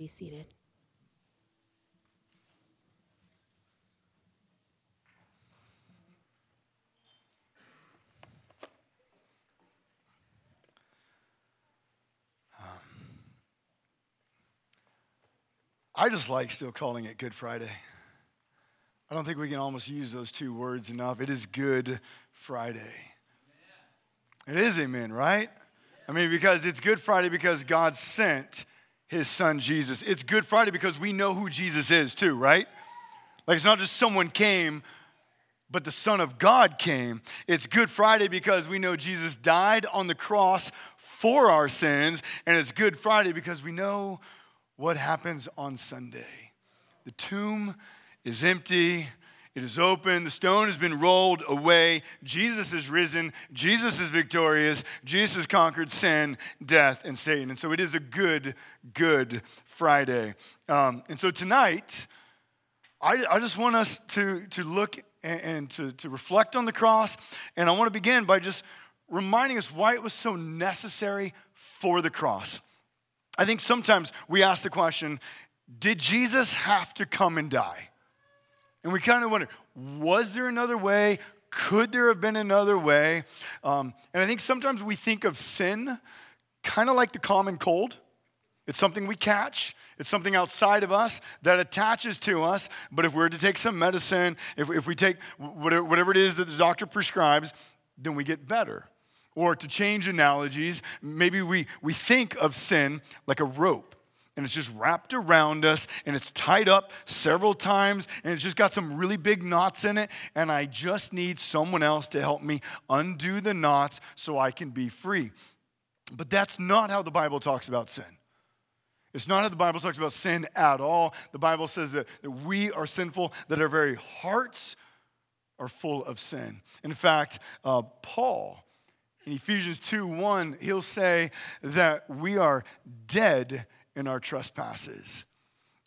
be seated. Um, I just like still calling it Good Friday. I don't think we can almost use those two words enough. It is Good Friday. It is amen, right? I mean, because it's Good Friday because God sent his son Jesus. It's Good Friday because we know who Jesus is too, right? Like it's not just someone came, but the Son of God came. It's Good Friday because we know Jesus died on the cross for our sins. And it's Good Friday because we know what happens on Sunday. The tomb is empty. It is open. The stone has been rolled away. Jesus is risen. Jesus is victorious. Jesus conquered sin, death, and Satan. And so it is a good, good Friday. Um, and so tonight, I, I, just want us to, to look and, and to, to reflect on the cross. And I want to begin by just reminding us why it was so necessary for the cross. I think sometimes we ask the question did Jesus have to come and die? And we kind of wonder was there another way? Could there have been another way? Um, and I think sometimes we think of sin kind of like the common cold. It's something we catch. It's something outside of us that attaches to us. But if we're to take some medicine, if, if we take whatever, whatever it is that the doctor prescribes, then we get better. Or to change analogies, maybe we, we think of sin like a rope and it's just wrapped around us and it's tied up several times and it's just got some really big knots in it and I just need someone else to help me undo the knots so I can be free. But that's not how the Bible talks about sin. It's not how the Bible talks about sin at all. The Bible says that, that we are sinful, that our very hearts are full of sin. In fact, uh, Paul in Ephesians 2 1, he'll say that we are dead in our trespasses.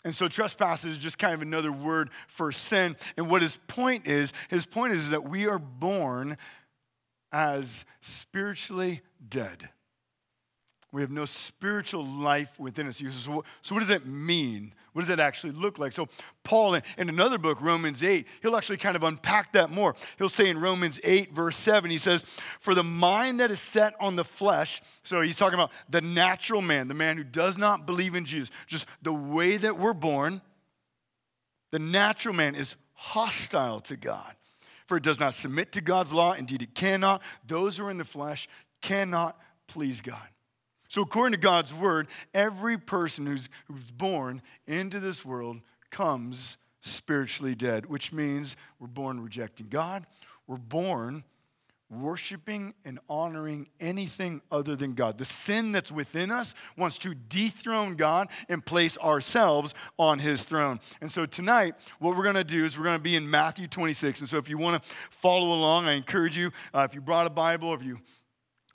And so trespasses is just kind of another word for sin. And what his point is, his point is that we are born as spiritually dead. We have no spiritual life within us. So, what does that mean? What does that actually look like? So, Paul, in another book, Romans 8, he'll actually kind of unpack that more. He'll say in Romans 8, verse 7, he says, For the mind that is set on the flesh, so he's talking about the natural man, the man who does not believe in Jesus, just the way that we're born, the natural man is hostile to God. For it does not submit to God's law. Indeed, it cannot. Those who are in the flesh cannot please God. So, according to God's word, every person who's, who's born into this world comes spiritually dead, which means we're born rejecting God. We're born worshiping and honoring anything other than God. The sin that's within us wants to dethrone God and place ourselves on his throne. And so tonight, what we're going to do is we're going to be in Matthew 26. And so if you want to follow along, I encourage you, uh, if you brought a Bible, if you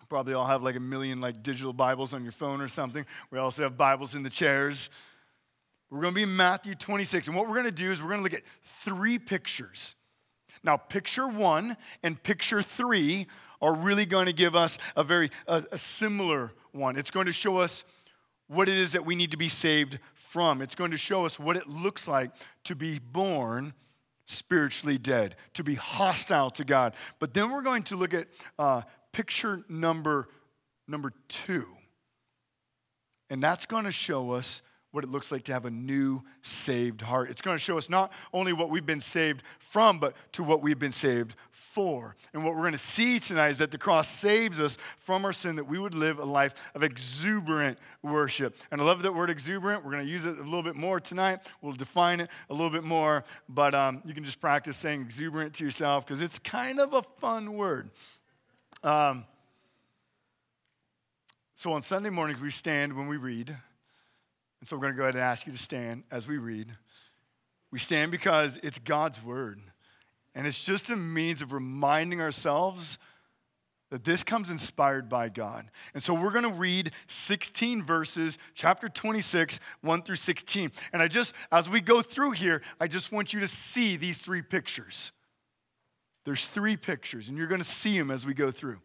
probably all have like a million like digital Bibles on your phone or something. We also have Bibles in the chairs. We're going to be in Matthew 26. And what we're going to do is we're going to look at three pictures. Now, picture one and picture three are really going to give us a very a, a similar one. It's going to show us what it is that we need to be saved from. It's going to show us what it looks like to be born spiritually dead, to be hostile to God. But then we're going to look at uh, picture number, number two. And that's going to show us what it looks like to have a new saved heart. It's going to show us not only what we've been saved from, but to what we've been saved for. And what we're going to see tonight is that the cross saves us from our sin, that we would live a life of exuberant worship. And I love that word exuberant. We're going to use it a little bit more tonight. We'll define it a little bit more, but um, you can just practice saying exuberant to yourself because it's kind of a fun word. Um, so on Sunday mornings, we stand when we read. And so we're going to go ahead and ask you to stand as we read. We stand because it's God's word. And it's just a means of reminding ourselves that this comes inspired by God. And so we're going to read 16 verses, chapter 26, 1 through 16. And I just, as we go through here, I just want you to see these three pictures. There's three pictures, and you're going to see them as we go through.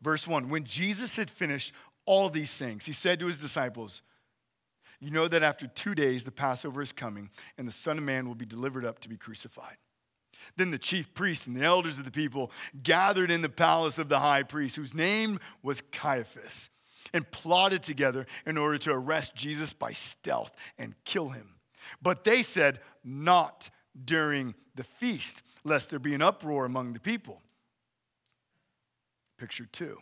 Verse 1 When Jesus had finished all these things, he said to his disciples, You know that after two days the Passover is coming, and the Son of Man will be delivered up to be crucified. Then the chief priests and the elders of the people gathered in the palace of the high priest, whose name was Caiaphas, and plotted together in order to arrest Jesus by stealth and kill him. But they said, Not during the feast, lest there be an uproar among the people. Picture two.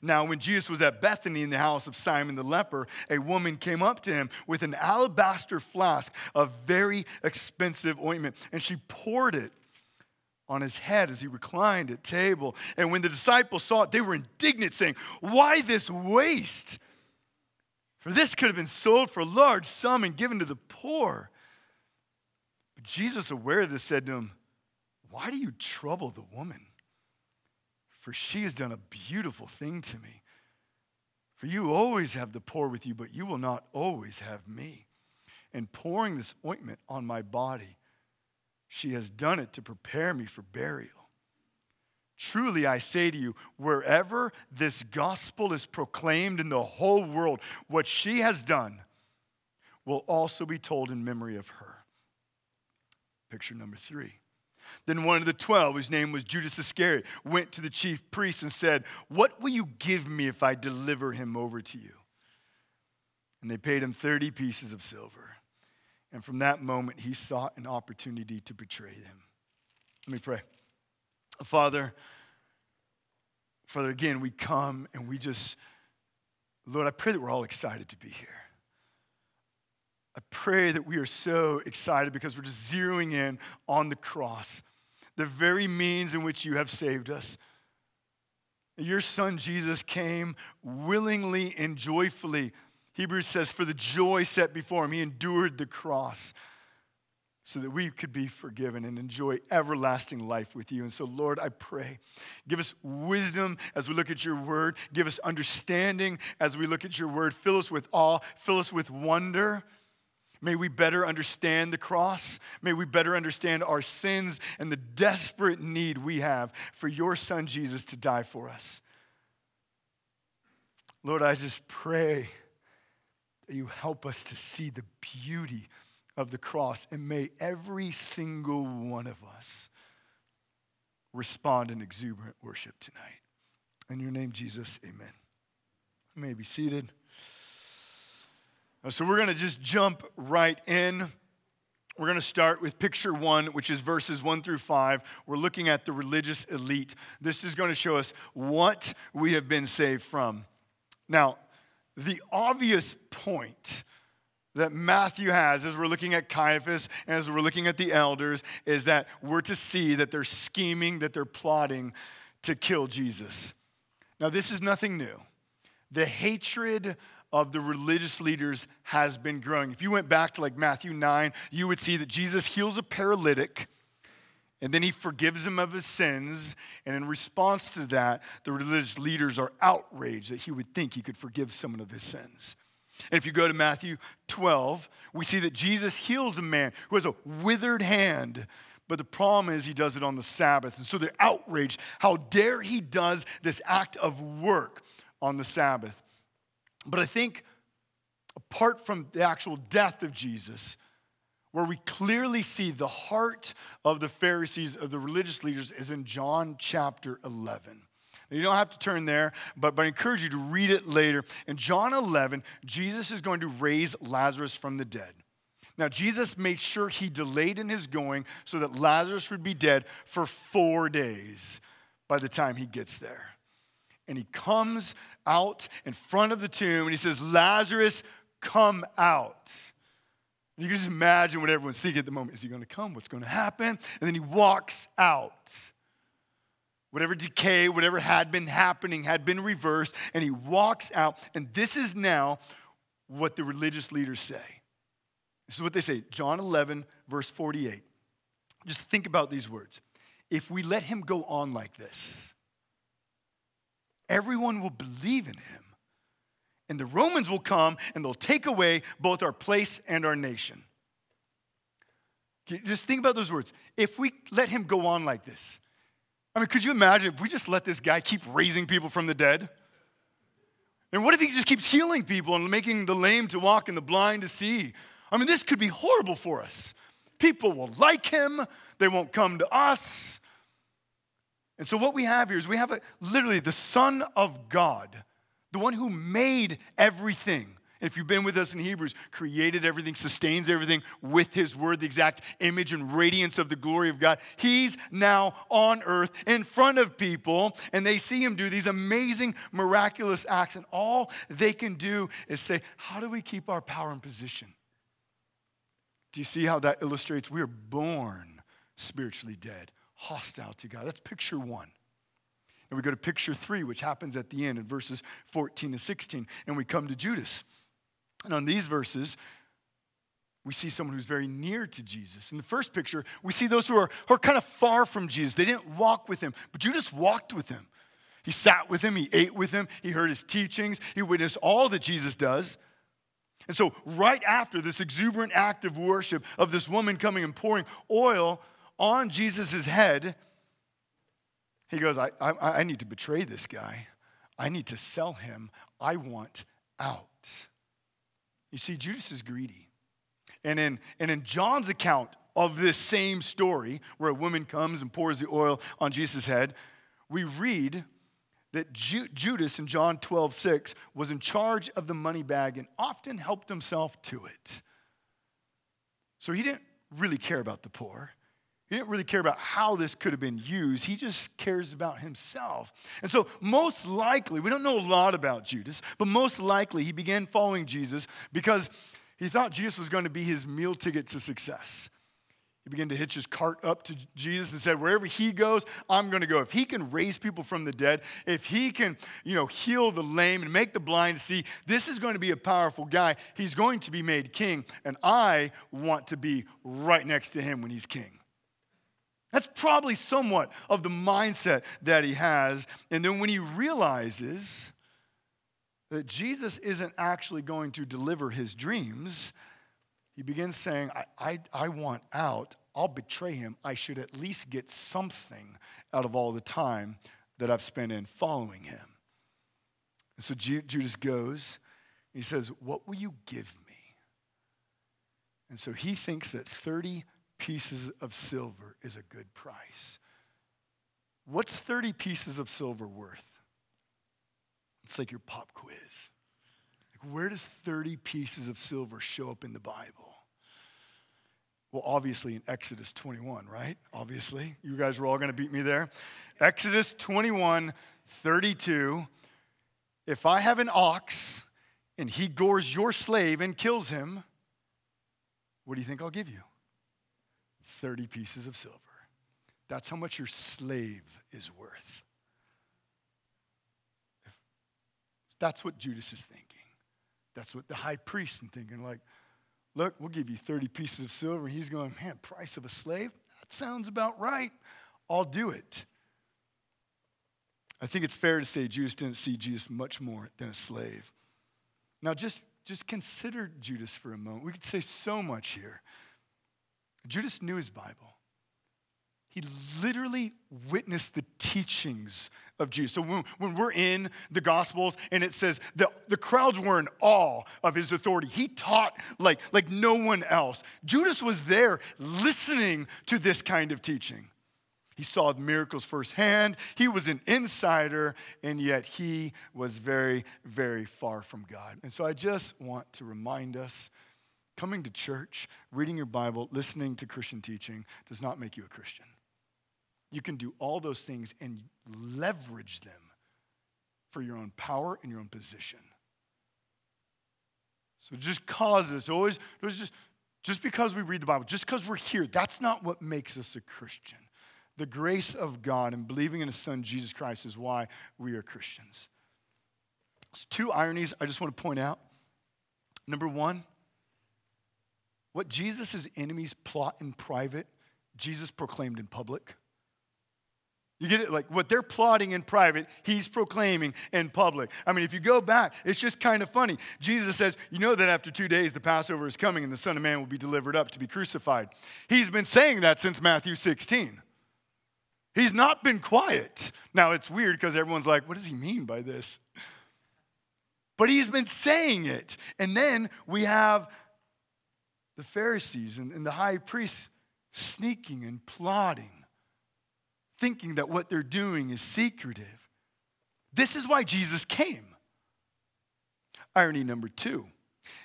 Now, when Jesus was at Bethany in the house of Simon the leper, a woman came up to him with an alabaster flask of very expensive ointment, and she poured it on his head as he reclined at table. And when the disciples saw it, they were indignant, saying, Why this waste? For this could have been sold for a large sum and given to the poor. But Jesus, aware of this, said to him, Why do you trouble the woman? for she has done a beautiful thing to me. For you always have the poor with you, but you will not always have me. And pouring this ointment on my body, she has done it to prepare me for burial. Truly, I say to you, wherever this gospel is proclaimed in the whole world, what she has done will also be told in memory of her. Picture number three. Then one of the twelve, whose name was Judas Iscariot, went to the chief priests and said, What will you give me if I deliver him over to you? And they paid him 30 pieces of silver. And from that moment, he sought an opportunity to betray them. Let me pray. Father, Father, again, we come and we just, Lord, I pray that we're all excited to be here. I pray that we are so excited because we're just zeroing in on the cross, the very means in which you have saved us. Your son Jesus came willingly and joyfully. Hebrews says, for the joy set before him, he endured the cross so that we could be forgiven and enjoy everlasting life with you. And so, Lord, I pray, give us wisdom as we look at your word, give us understanding as we look at your word, fill us with awe, fill us with wonder. May we better understand the cross. May we better understand our sins and the desperate need we have for your son Jesus to die for us. Lord, I just pray that you help us to see the beauty of the cross, and may every single one of us respond in exuberant worship tonight. In your name, Jesus, amen. You may be seated. Uh, so we're going to just jump right in. We're going to start with picture one, which is verses one through five. We're looking at the religious elite. This is going to show us what we have been saved from. Now, the obvious point that Matthew has as we're looking at Caiaphas and as we're looking at the elders is that we're to see that they're scheming, that they're plotting to kill Jesus. Now, this is nothing new. The hatred of the religious leaders has been growing. If you went back to like Matthew 9, you would see that Jesus heals a paralytic and then he forgives him of his sins. And in response to that, the religious leaders are outraged that he would think he could forgive someone of his sins. And if you go to Matthew 12, we see that Jesus heals a man who has a withered hand. But the problem is he does it on the Sabbath. And so they're outraged. How dare he does this act of work on the Sabbath? But I think apart from the actual death of Jesus, where we clearly see the heart of the Pharisees, of the religious leaders, is in John chapter 11. Now, you don't have to turn there, but, but I encourage you to read it later. In John 11, Jesus is going to raise Lazarus from the dead. Now, Jesus made sure he delayed in his going so that Lazarus would be dead for four days by the time he gets there. And he comes out in front of the tomb and he says, Lazarus, come out. You can just imagine what everyone's thinking at the moment. Is he going to come? What's going to happen? And then he walks out. Whatever decay, whatever had been happening, had been reversed, and he walks out. And this is now what the religious leaders say. This is what they say John 11, verse 48. Just think about these words. If we let him go on like this, everyone will believe in him. And the Romans will come and they'll take away both our place and our nation. Just think about those words. If we let him go on like this, I mean, could you imagine if we just let this guy keep raising people from the dead? And what if he just keeps healing people and making the lame to walk and the blind to see? I mean, this could be horrible for us. People will like him, they won't come to us. And so, what we have here is we have a, literally the Son of God, the one who made everything. If you've been with us in Hebrews, created everything, sustains everything with his word, the exact image and radiance of the glory of God. He's now on earth in front of people, and they see him do these amazing, miraculous acts. And all they can do is say, How do we keep our power and position? Do you see how that illustrates? We are born spiritually dead hostile to God. That's picture one. And we go to picture three, which happens at the end in verses 14 to 16. And we come to Judas. And on these verses, we see someone who's very near to Jesus. In the first picture, we see those who are, who are kind of far from Jesus. They didn't walk with him, but Judas walked with him. He sat with him, he ate with him, he heard his teachings, he witnessed all that Jesus does. And so, right after this exuberant act of worship of this woman coming and pouring oil on Jesus' head, he goes, I, I, I need to betray this guy. I need to sell him. I want out. You see, Judas is greedy. And in, and in John's account of this same story, where a woman comes and pours the oil on Jesus' head, we read that Ju- Judas in John 12, 6 was in charge of the money bag and often helped himself to it. So he didn't really care about the poor. He didn't really care about how this could have been used. He just cares about himself. And so, most likely, we don't know a lot about Judas, but most likely he began following Jesus because he thought Jesus was going to be his meal ticket to success. He began to hitch his cart up to Jesus and said, Wherever he goes, I'm going to go. If he can raise people from the dead, if he can, you know, heal the lame and make the blind see, this is going to be a powerful guy. He's going to be made king. And I want to be right next to him when he's king. That's probably somewhat of the mindset that he has. And then when he realizes that Jesus isn't actually going to deliver his dreams, he begins saying, I, I, I, want out. I'll betray him. I should at least get something out of all the time that I've spent in following him. And so Judas goes. He says, What will you give me? And so he thinks that 30 pieces of silver is a good price. What's 30 pieces of silver worth? It's like your pop quiz. Like where does 30 pieces of silver show up in the Bible? Well, obviously in Exodus 21, right? Obviously. You guys are all going to beat me there. Exodus 21, 32. If I have an ox and he gores your slave and kills him, what do you think I'll give you? 30 pieces of silver. That's how much your slave is worth. That's what Judas is thinking. That's what the high priest is thinking. Like, look, we'll give you 30 pieces of silver. And he's going, man, price of a slave? That sounds about right. I'll do it. I think it's fair to say Judas didn't see Jesus much more than a slave. Now, just, just consider Judas for a moment. We could say so much here. Judas knew his Bible. He literally witnessed the teachings of Jesus. So when, when we're in the Gospels and it says the, the crowds were in awe of his authority, he taught like, like no one else. Judas was there listening to this kind of teaching. He saw miracles firsthand. He was an insider, and yet he was very, very far from God. And so I just want to remind us Coming to church, reading your Bible, listening to Christian teaching does not make you a Christian. You can do all those things and leverage them for your own power and your own position. So just causes always, always just, just because we read the Bible, just because we're here, that's not what makes us a Christian. The grace of God and believing in His Son, Jesus Christ, is why we are Christians. There's two ironies I just want to point out. Number one, what Jesus' enemies plot in private, Jesus proclaimed in public. You get it? Like what they're plotting in private, he's proclaiming in public. I mean, if you go back, it's just kind of funny. Jesus says, You know that after two days the Passover is coming and the Son of Man will be delivered up to be crucified. He's been saying that since Matthew 16. He's not been quiet. Now, it's weird because everyone's like, What does he mean by this? But he's been saying it. And then we have the Pharisees and, and the high priests sneaking and plotting, thinking that what they're doing is secretive. This is why Jesus came. Irony number two.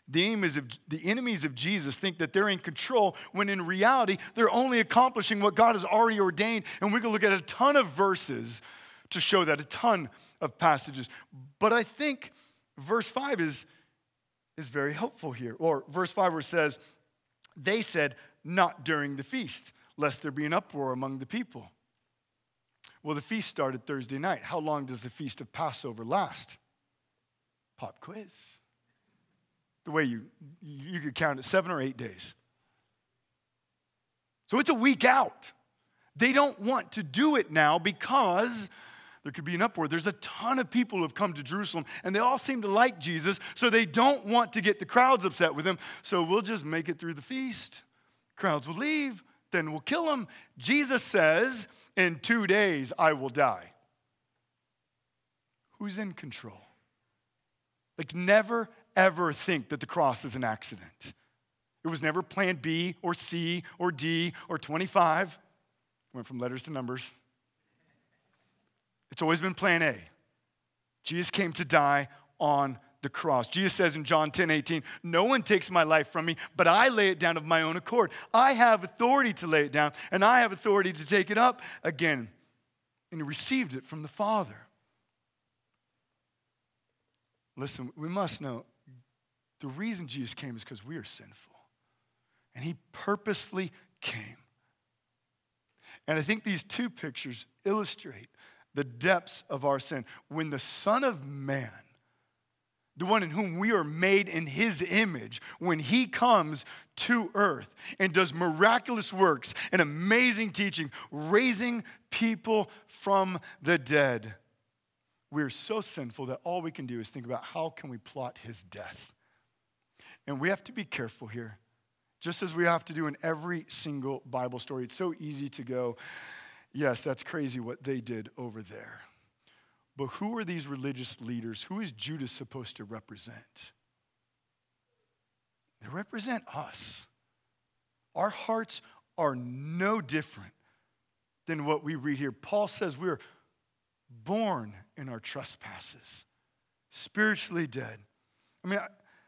The, is of, the enemies of Jesus think that they're in control when in reality they're only accomplishing what God has already ordained. And we can look at a ton of verses to show that, a ton of passages. But I think verse 5 is, is very helpful here. Or verse 5 where it says, They said, Not during the feast, lest there be an uproar among the people. Well, the feast started Thursday night. How long does the feast of Passover last? Pop quiz. The way you you could count it, seven or eight days. So it's a week out. They don't want to do it now because there could be an uproar. There's a ton of people who have come to Jerusalem and they all seem to like Jesus, so they don't want to get the crowds upset with him. So we'll just make it through the feast. Crowds will leave, then we'll kill him. Jesus says, In two days I will die. Who's in control? Like, never, ever think that the cross is an accident. It was never plan B or C or D or 25. Went from letters to numbers. It's always been plan A. Jesus came to die on the cross. Jesus says in John 10 18, No one takes my life from me, but I lay it down of my own accord. I have authority to lay it down, and I have authority to take it up again. And he received it from the Father. Listen, we must know the reason Jesus came is because we are sinful. And he purposefully came. And I think these two pictures illustrate the depths of our sin. When the Son of Man, the one in whom we are made in his image, when he comes to earth and does miraculous works and amazing teaching, raising people from the dead, we're so sinful that all we can do is think about how can we plot his death. And we have to be careful here. Just as we have to do in every single Bible story, it's so easy to go, Yes, that's crazy what they did over there. But who are these religious leaders? Who is Judas supposed to represent? They represent us. Our hearts are no different than what we read here. Paul says we're born in our trespasses, spiritually dead. I mean, I,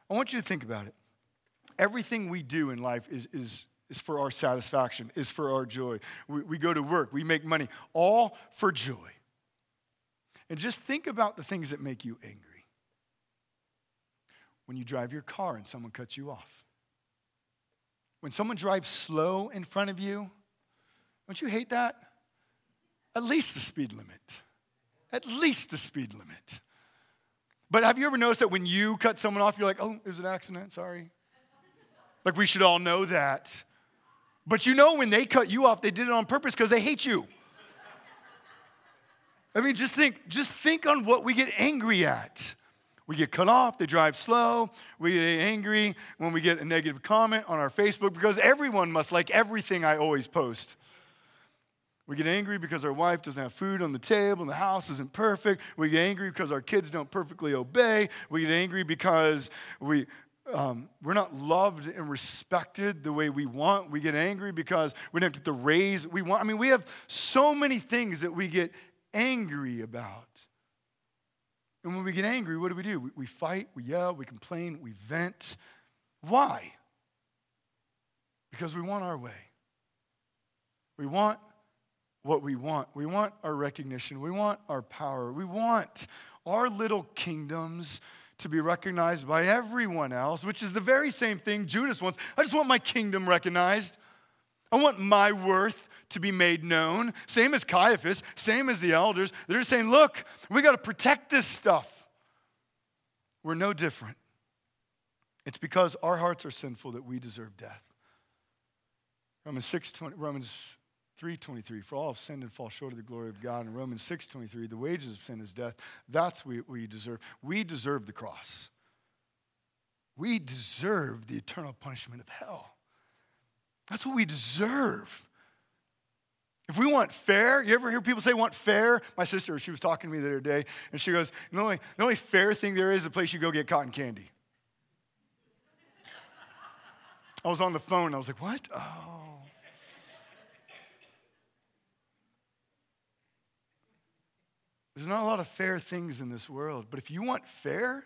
I want you to think about it. Everything we do in life is, is is for our satisfaction, is for our joy. We, we go to work, we make money, all for joy. And just think about the things that make you angry. When you drive your car and someone cuts you off. When someone drives slow in front of you, don't you hate that? At least the speed limit. At least the speed limit. But have you ever noticed that when you cut someone off, you're like, oh, it was an accident, sorry? Like we should all know that. But you know, when they cut you off, they did it on purpose because they hate you. I mean, just think, just think on what we get angry at. We get cut off, they drive slow, we get angry when we get a negative comment on our Facebook because everyone must like everything I always post. We get angry because our wife doesn't have food on the table and the house isn't perfect. We get angry because our kids don't perfectly obey. We get angry because we, um, we're not loved and respected the way we want. We get angry because we don't get the raise we want. I mean, we have so many things that we get angry about. And when we get angry, what do we do? We, we fight, we yell, we complain, we vent. Why? Because we want our way. We want what we want. We want our recognition. We want our power. We want our little kingdoms to be recognized by everyone else, which is the very same thing Judas wants. I just want my kingdom recognized. I want my worth to be made known. Same as Caiaphas, same as the elders. They're just saying, look, we got to protect this stuff. We're no different. It's because our hearts are sinful that we deserve death. Romans 6, 20, Romans 3.23, for all have sinned and fall short of the glory of God. In Romans 6.23, the wages of sin is death. That's what we deserve. We deserve the cross. We deserve the eternal punishment of hell. That's what we deserve. If we want fair, you ever hear people say want fair? My sister, she was talking to me the other day, and she goes, the only, the only fair thing there is the place you go get cotton candy. I was on the phone, I was like, what? Oh. There's not a lot of fair things in this world, but if you want fair,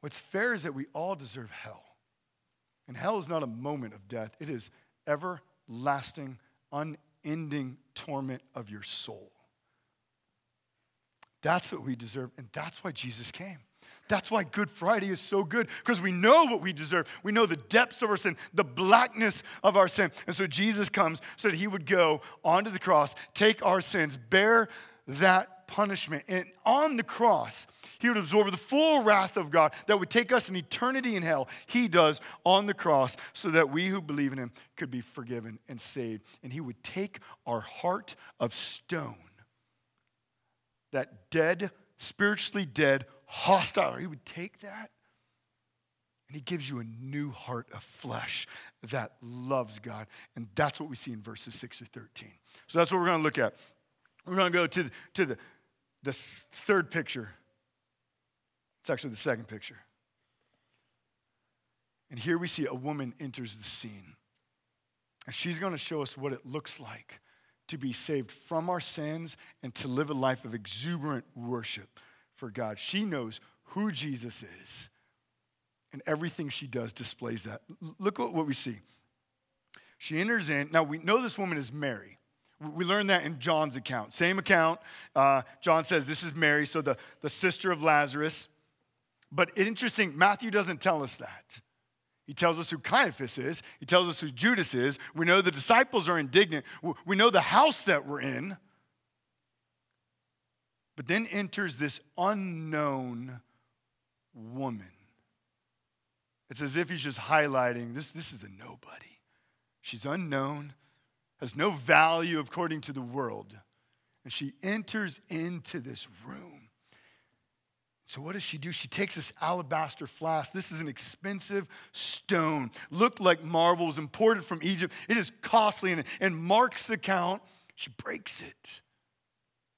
what's fair is that we all deserve hell. And hell is not a moment of death, it is everlasting, unending torment of your soul. That's what we deserve, and that's why Jesus came. That's why Good Friday is so good, because we know what we deserve. We know the depths of our sin, the blackness of our sin. And so Jesus comes so that he would go onto the cross, take our sins, bear that punishment. And on the cross, he would absorb the full wrath of God that would take us an eternity in hell. He does on the cross so that we who believe in him could be forgiven and saved. And he would take our heart of stone, that dead, spiritually dead hostile. He would take that and he gives you a new heart of flesh that loves God. And that's what we see in verses 6 to 13. So that's what we're going to look at. We're going to go to, to the, the third picture. It's actually the second picture. And here we see a woman enters the scene. And she's going to show us what it looks like to be saved from our sins and to live a life of exuberant worship for God. She knows who Jesus is, and everything she does displays that. Look at what we see. She enters in. Now, we know this woman is Mary. We learn that in John's account. Same account. Uh, John says this is Mary, so the, the sister of Lazarus. But interesting, Matthew doesn't tell us that. He tells us who Caiaphas is. He tells us who Judas is. We know the disciples are indignant. We know the house that we're in. But then enters this unknown woman. It's as if he's just highlighting this, this is a nobody. She's unknown, has no value according to the world. And she enters into this room. So, what does she do? She takes this alabaster flask. This is an expensive stone, looked like marble, was imported from Egypt. It is costly. And in Mark's account, she breaks it.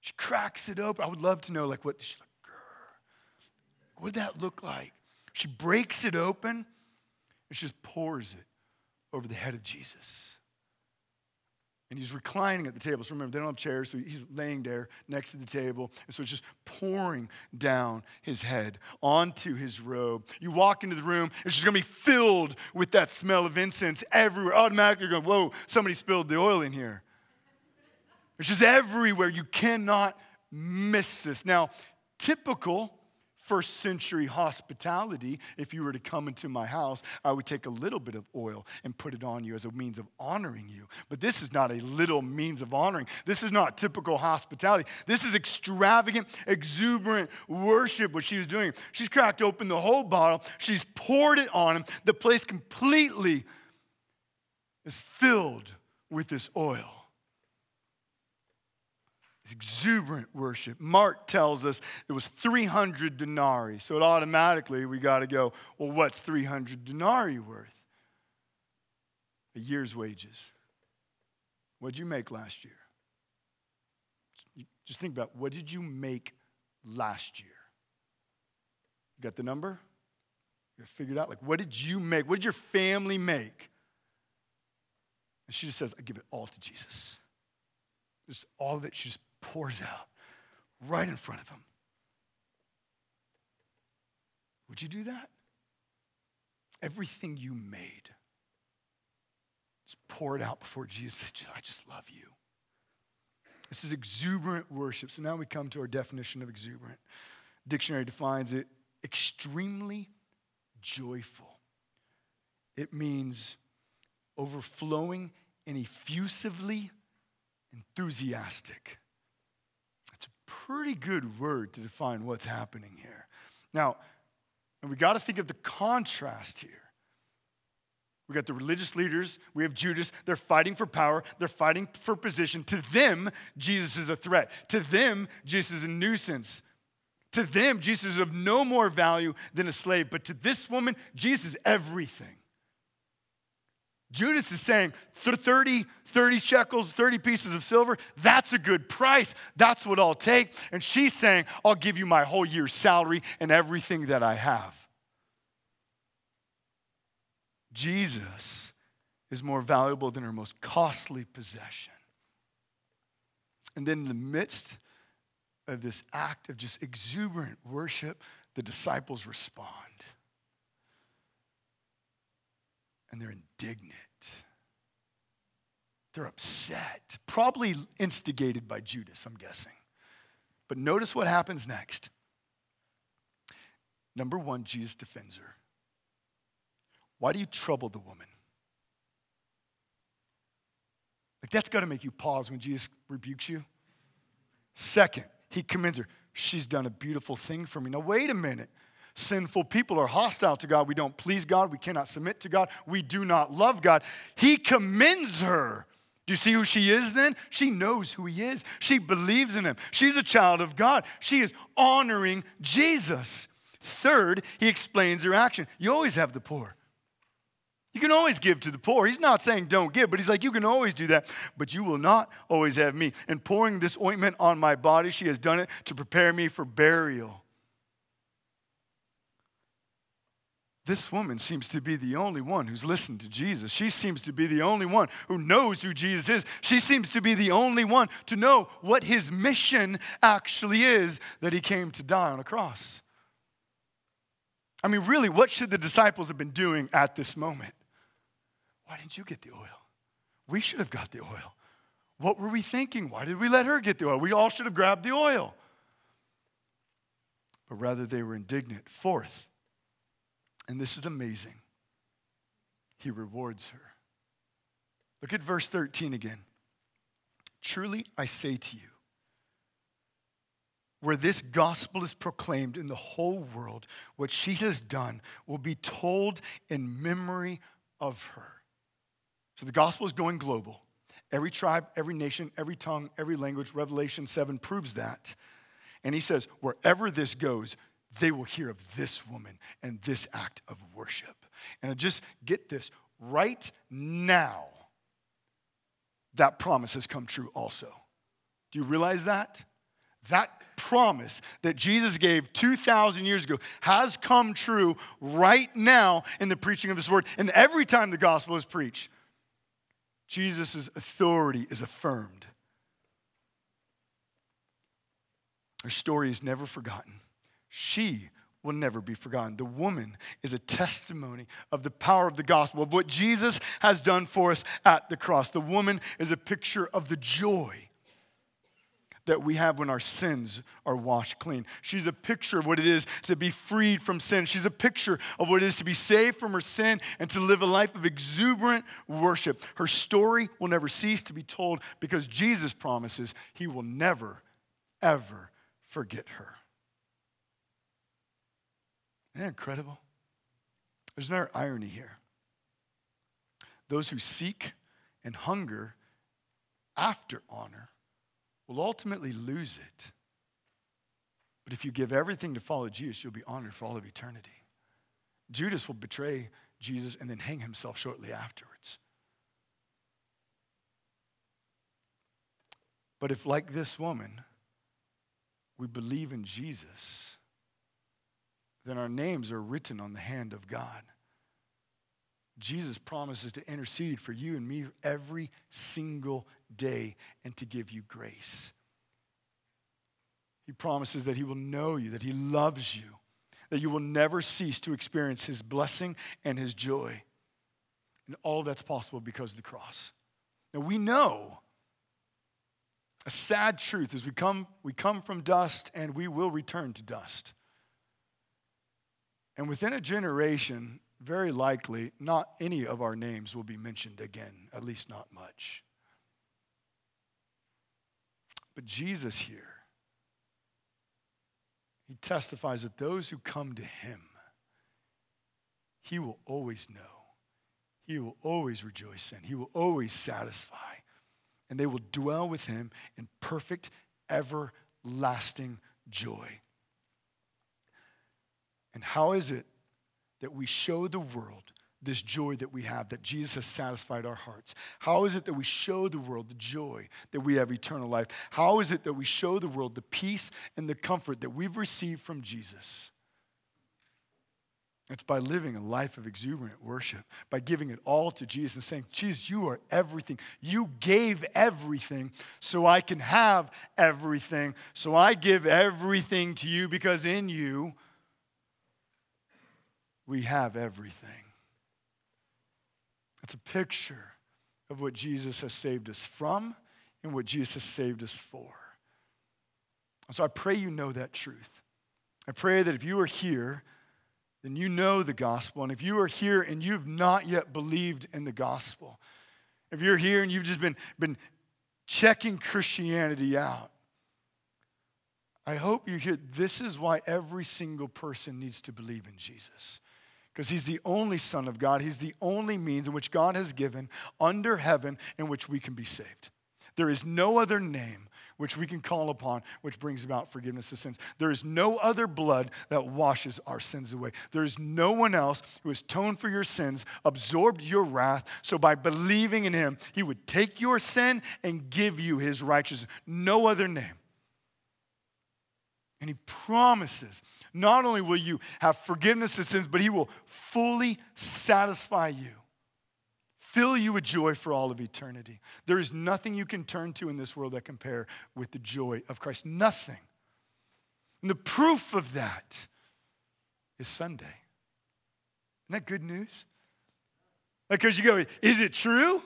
She cracks it open. I would love to know, like, what she's like, Grr. what did that look like? She breaks it open and she just pours it over the head of Jesus. And he's reclining at the table. So remember, they don't have chairs, so he's laying there next to the table. And so it's just pouring down his head onto his robe. You walk into the room, it's just gonna be filled with that smell of incense everywhere. Automatically, you're going, whoa, somebody spilled the oil in here. It's just everywhere. You cannot miss this. Now, typical first century hospitality, if you were to come into my house, I would take a little bit of oil and put it on you as a means of honoring you. But this is not a little means of honoring. This is not typical hospitality. This is extravagant, exuberant worship, what she's doing. She's cracked open the whole bottle, she's poured it on him. The place completely is filled with this oil exuberant worship. Mark tells us it was 300 denarii. So it automatically, we got to go, well, what's 300 denarii worth? A year's wages. What'd you make last year? Just think about what did you make last year? You got the number? You figured out, like, what did you make? What did your family make? And she just says, I give it all to Jesus. Just all of it. She just pours out right in front of him. Would you do that? Everything you made, just pour it out before Jesus. I just love you. This is exuberant worship. So now we come to our definition of exuberant. Dictionary defines it extremely joyful. It means overflowing and effusively enthusiastic pretty good word to define what's happening here. Now, and we got to think of the contrast here. We got the religious leaders, we have Judas, they're fighting for power, they're fighting for position. To them, Jesus is a threat. To them, Jesus is a nuisance. To them, Jesus is of no more value than a slave. But to this woman, Jesus is everything. Judas is saying 30, 30 shekels, 30 pieces of silver, that's a good price. That's what I'll take. And she's saying, I'll give you my whole year's salary and everything that I have. Jesus is more valuable than her most costly possession. And then in the midst of this act of just exuberant worship, the disciples respond. And they're indignant. They're upset, probably instigated by Judas, I'm guessing. But notice what happens next. Number one, Jesus defends her. Why do you trouble the woman? Like, that's got to make you pause when Jesus rebukes you. Second, he commends her. She's done a beautiful thing for me. Now, wait a minute. Sinful people are hostile to God. We don't please God. We cannot submit to God. We do not love God. He commends her. Do you see who she is then? She knows who he is. She believes in him. She's a child of God. She is honoring Jesus. Third, he explains her action. You always have the poor. You can always give to the poor. He's not saying don't give, but he's like, you can always do that, but you will not always have me. And pouring this ointment on my body, she has done it to prepare me for burial. This woman seems to be the only one who's listened to Jesus. She seems to be the only one who knows who Jesus is. She seems to be the only one to know what his mission actually is that he came to die on a cross. I mean, really, what should the disciples have been doing at this moment? Why didn't you get the oil? We should have got the oil. What were we thinking? Why did we let her get the oil? We all should have grabbed the oil. But rather, they were indignant. Fourth, and this is amazing, he rewards her. Look at verse 13 again. Truly, I say to you, where this gospel is proclaimed in the whole world, what she has done will be told in memory of her. So the gospel is going global. Every tribe, every nation, every tongue, every language, Revelation 7 proves that. And he says, wherever this goes, they will hear of this woman and this act of worship. And just get this right now, that promise has come true also. Do you realize that? That promise that Jesus gave 2,000 years ago has come true right now in the preaching of His word. And every time the gospel is preached, Jesus' authority is affirmed. Her story is never forgotten. She will never be forgotten. The woman is a testimony of the power of the gospel, of what Jesus has done for us at the cross. The woman is a picture of the joy that we have when our sins are washed clean. She's a picture of what it is to be freed from sin. She's a picture of what it is to be saved from her sin and to live a life of exuberant worship. Her story will never cease to be told because Jesus promises he will never, ever forget her. Isn't that incredible? There's another irony here. Those who seek and hunger after honor will ultimately lose it. But if you give everything to follow Jesus, you'll be honored for all of eternity. Judas will betray Jesus and then hang himself shortly afterwards. But if, like this woman, we believe in Jesus, then our names are written on the hand of God. Jesus promises to intercede for you and me every single day and to give you grace. He promises that He will know you, that He loves you, that you will never cease to experience His blessing and His joy. And all that's possible because of the cross. Now we know a sad truth is we come, we come from dust and we will return to dust. And within a generation, very likely not any of our names will be mentioned again, at least not much. But Jesus here, he testifies that those who come to him, he will always know. He will always rejoice in. He will always satisfy. And they will dwell with him in perfect, everlasting joy. And how is it that we show the world this joy that we have, that Jesus has satisfied our hearts? How is it that we show the world the joy that we have eternal life? How is it that we show the world the peace and the comfort that we've received from Jesus? It's by living a life of exuberant worship, by giving it all to Jesus and saying, Jesus, you are everything. You gave everything so I can have everything. So I give everything to you because in you we have everything. It's a picture of what Jesus has saved us from and what Jesus saved us for. And so I pray you know that truth. I pray that if you are here, then you know the gospel. And if you are here and you've not yet believed in the gospel, if you're here and you've just been, been checking Christianity out, I hope you hear this is why every single person needs to believe in Jesus because he's the only Son of God. He's the only means in which God has given under heaven in which we can be saved. There is no other name which we can call upon which brings about forgiveness of sins. There is no other blood that washes our sins away. There is no one else who has atoned for your sins, absorbed your wrath. So by believing in him, he would take your sin and give you his righteousness. No other name. And he promises not only will you have forgiveness of sins, but he will fully satisfy you, fill you with joy for all of eternity. There is nothing you can turn to in this world that compare with the joy of Christ. Nothing. And the proof of that is Sunday. Isn't that good news? Because you go, is it true?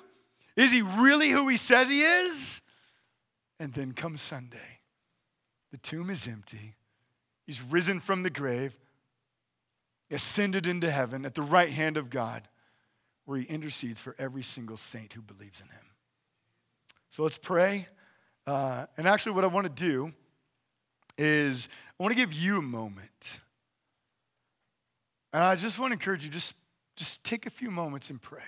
Is he really who he said he is? And then comes Sunday. The tomb is empty. He's risen from the grave, ascended into heaven at the right hand of God, where he intercedes for every single saint who believes in him. So let's pray. Uh, and actually, what I want to do is I want to give you a moment. And I just want to encourage you just, just take a few moments and pray.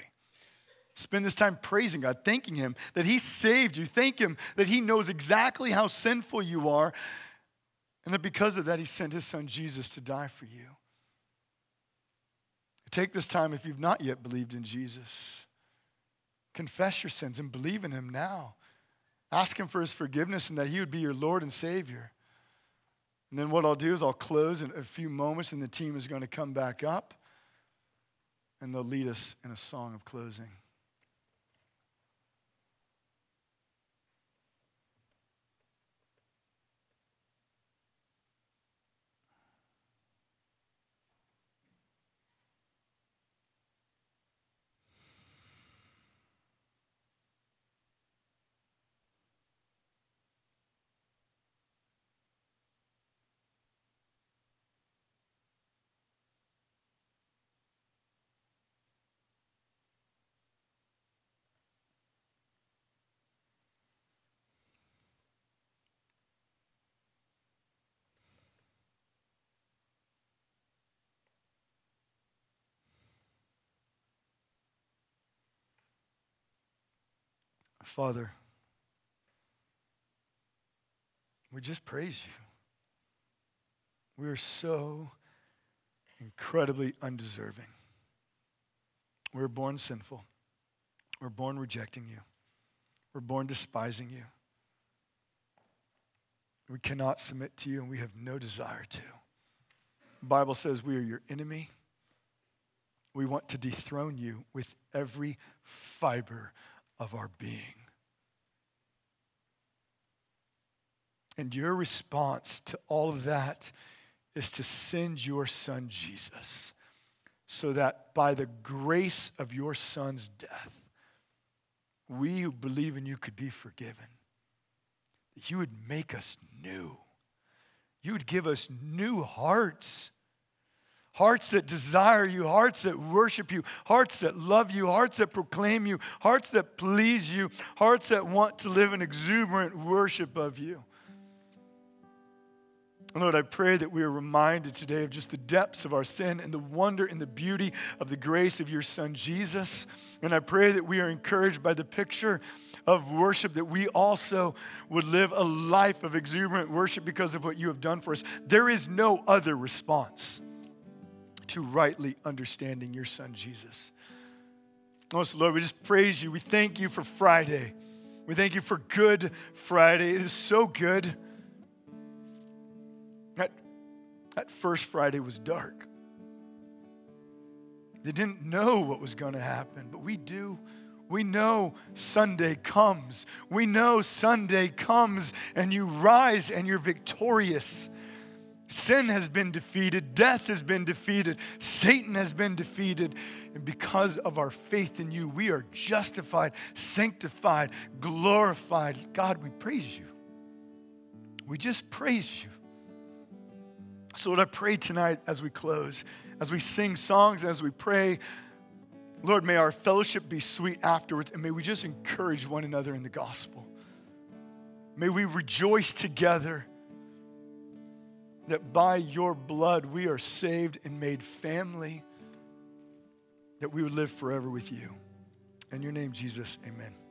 Spend this time praising God, thanking Him that He saved you. Thank Him that He knows exactly how sinful you are, and that because of that, He sent His Son Jesus to die for you. Take this time if you've not yet believed in Jesus. Confess your sins and believe in Him now. Ask Him for His forgiveness and that He would be your Lord and Savior. And then what I'll do is I'll close in a few moments, and the team is going to come back up and they'll lead us in a song of closing. Father, we just praise you. We are so incredibly undeserving. We are born sinful. We're born rejecting you. We're born despising you. We cannot submit to you, and we have no desire to. The Bible says we are your enemy. We want to dethrone you with every fiber of our being. And your response to all of that is to send your son Jesus so that by the grace of your son's death, we who believe in you could be forgiven. That you would make us new. You would give us new hearts. Hearts that desire you, hearts that worship you, hearts that love you, hearts that proclaim you, hearts that please you, hearts that want to live in exuberant worship of you. Lord, I pray that we are reminded today of just the depths of our sin and the wonder and the beauty of the grace of your Son, Jesus. And I pray that we are encouraged by the picture of worship, that we also would live a life of exuberant worship because of what you have done for us. There is no other response to rightly understanding your Son, Jesus. Oh, Most Lord, we just praise you. We thank you for Friday. We thank you for Good Friday. It is so good. That first Friday was dark. They didn't know what was going to happen, but we do. We know Sunday comes. We know Sunday comes and you rise and you're victorious. Sin has been defeated, death has been defeated, Satan has been defeated. And because of our faith in you, we are justified, sanctified, glorified. God, we praise you. We just praise you. So, what I pray tonight as we close, as we sing songs, as we pray, Lord, may our fellowship be sweet afterwards, and may we just encourage one another in the gospel. May we rejoice together that by your blood we are saved and made family, that we would live forever with you. In your name, Jesus, amen.